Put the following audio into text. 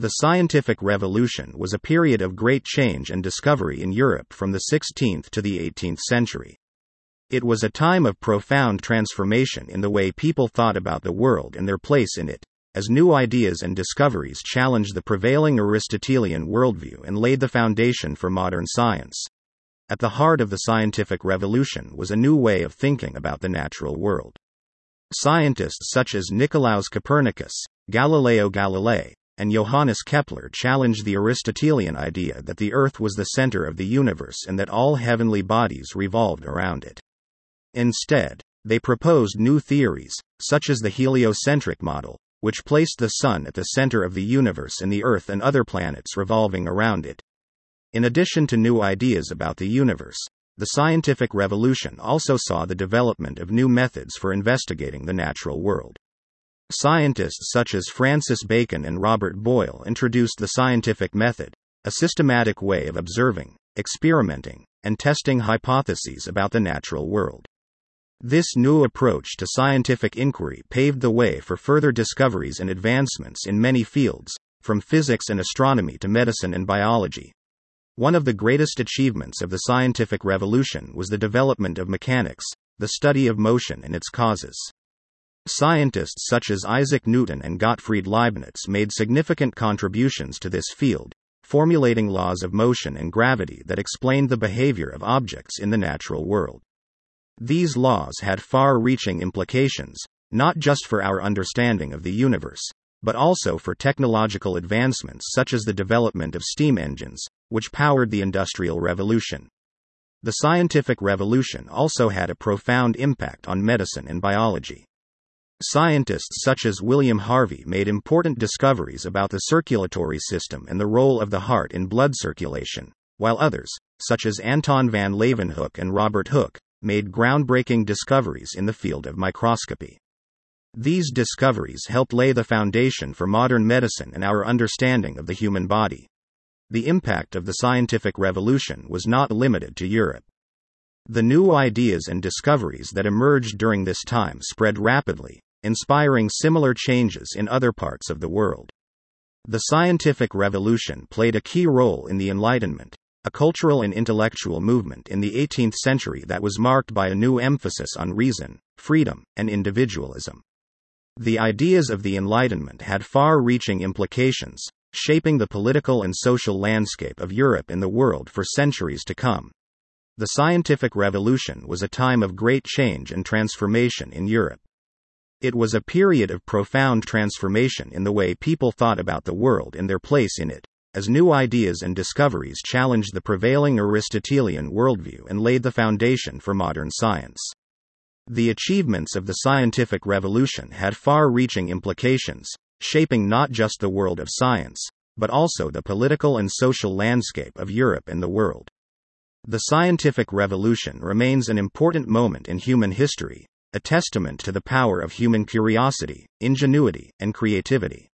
The scientific revolution was a period of great change and discovery in Europe from the 16th to the 18th century. It was a time of profound transformation in the way people thought about the world and their place in it, as new ideas and discoveries challenged the prevailing Aristotelian worldview and laid the foundation for modern science. At the heart of the scientific revolution was a new way of thinking about the natural world. Scientists such as Nicolaus Copernicus, Galileo Galilei, and Johannes Kepler challenged the Aristotelian idea that the Earth was the center of the universe and that all heavenly bodies revolved around it. Instead, they proposed new theories, such as the heliocentric model, which placed the Sun at the center of the universe and the Earth and other planets revolving around it. In addition to new ideas about the universe, the scientific revolution also saw the development of new methods for investigating the natural world. Scientists such as Francis Bacon and Robert Boyle introduced the scientific method, a systematic way of observing, experimenting, and testing hypotheses about the natural world. This new approach to scientific inquiry paved the way for further discoveries and advancements in many fields, from physics and astronomy to medicine and biology. One of the greatest achievements of the scientific revolution was the development of mechanics, the study of motion and its causes. Scientists such as Isaac Newton and Gottfried Leibniz made significant contributions to this field, formulating laws of motion and gravity that explained the behavior of objects in the natural world. These laws had far reaching implications, not just for our understanding of the universe, but also for technological advancements such as the development of steam engines, which powered the Industrial Revolution. The scientific revolution also had a profound impact on medicine and biology. Scientists such as William Harvey made important discoveries about the circulatory system and the role of the heart in blood circulation, while others, such as Anton van Leeuwenhoek and Robert Hooke, made groundbreaking discoveries in the field of microscopy. These discoveries helped lay the foundation for modern medicine and our understanding of the human body. The impact of the scientific revolution was not limited to Europe. The new ideas and discoveries that emerged during this time spread rapidly, inspiring similar changes in other parts of the world. The scientific revolution played a key role in the Enlightenment, a cultural and intellectual movement in the 18th century that was marked by a new emphasis on reason, freedom, and individualism. The ideas of the Enlightenment had far reaching implications, shaping the political and social landscape of Europe and the world for centuries to come. The scientific revolution was a time of great change and transformation in Europe. It was a period of profound transformation in the way people thought about the world and their place in it as new ideas and discoveries challenged the prevailing Aristotelian worldview and laid the foundation for modern science. The achievements of the scientific revolution had far reaching implications, shaping not just the world of science, but also the political and social landscape of Europe and the world. The scientific revolution remains an important moment in human history, a testament to the power of human curiosity, ingenuity, and creativity.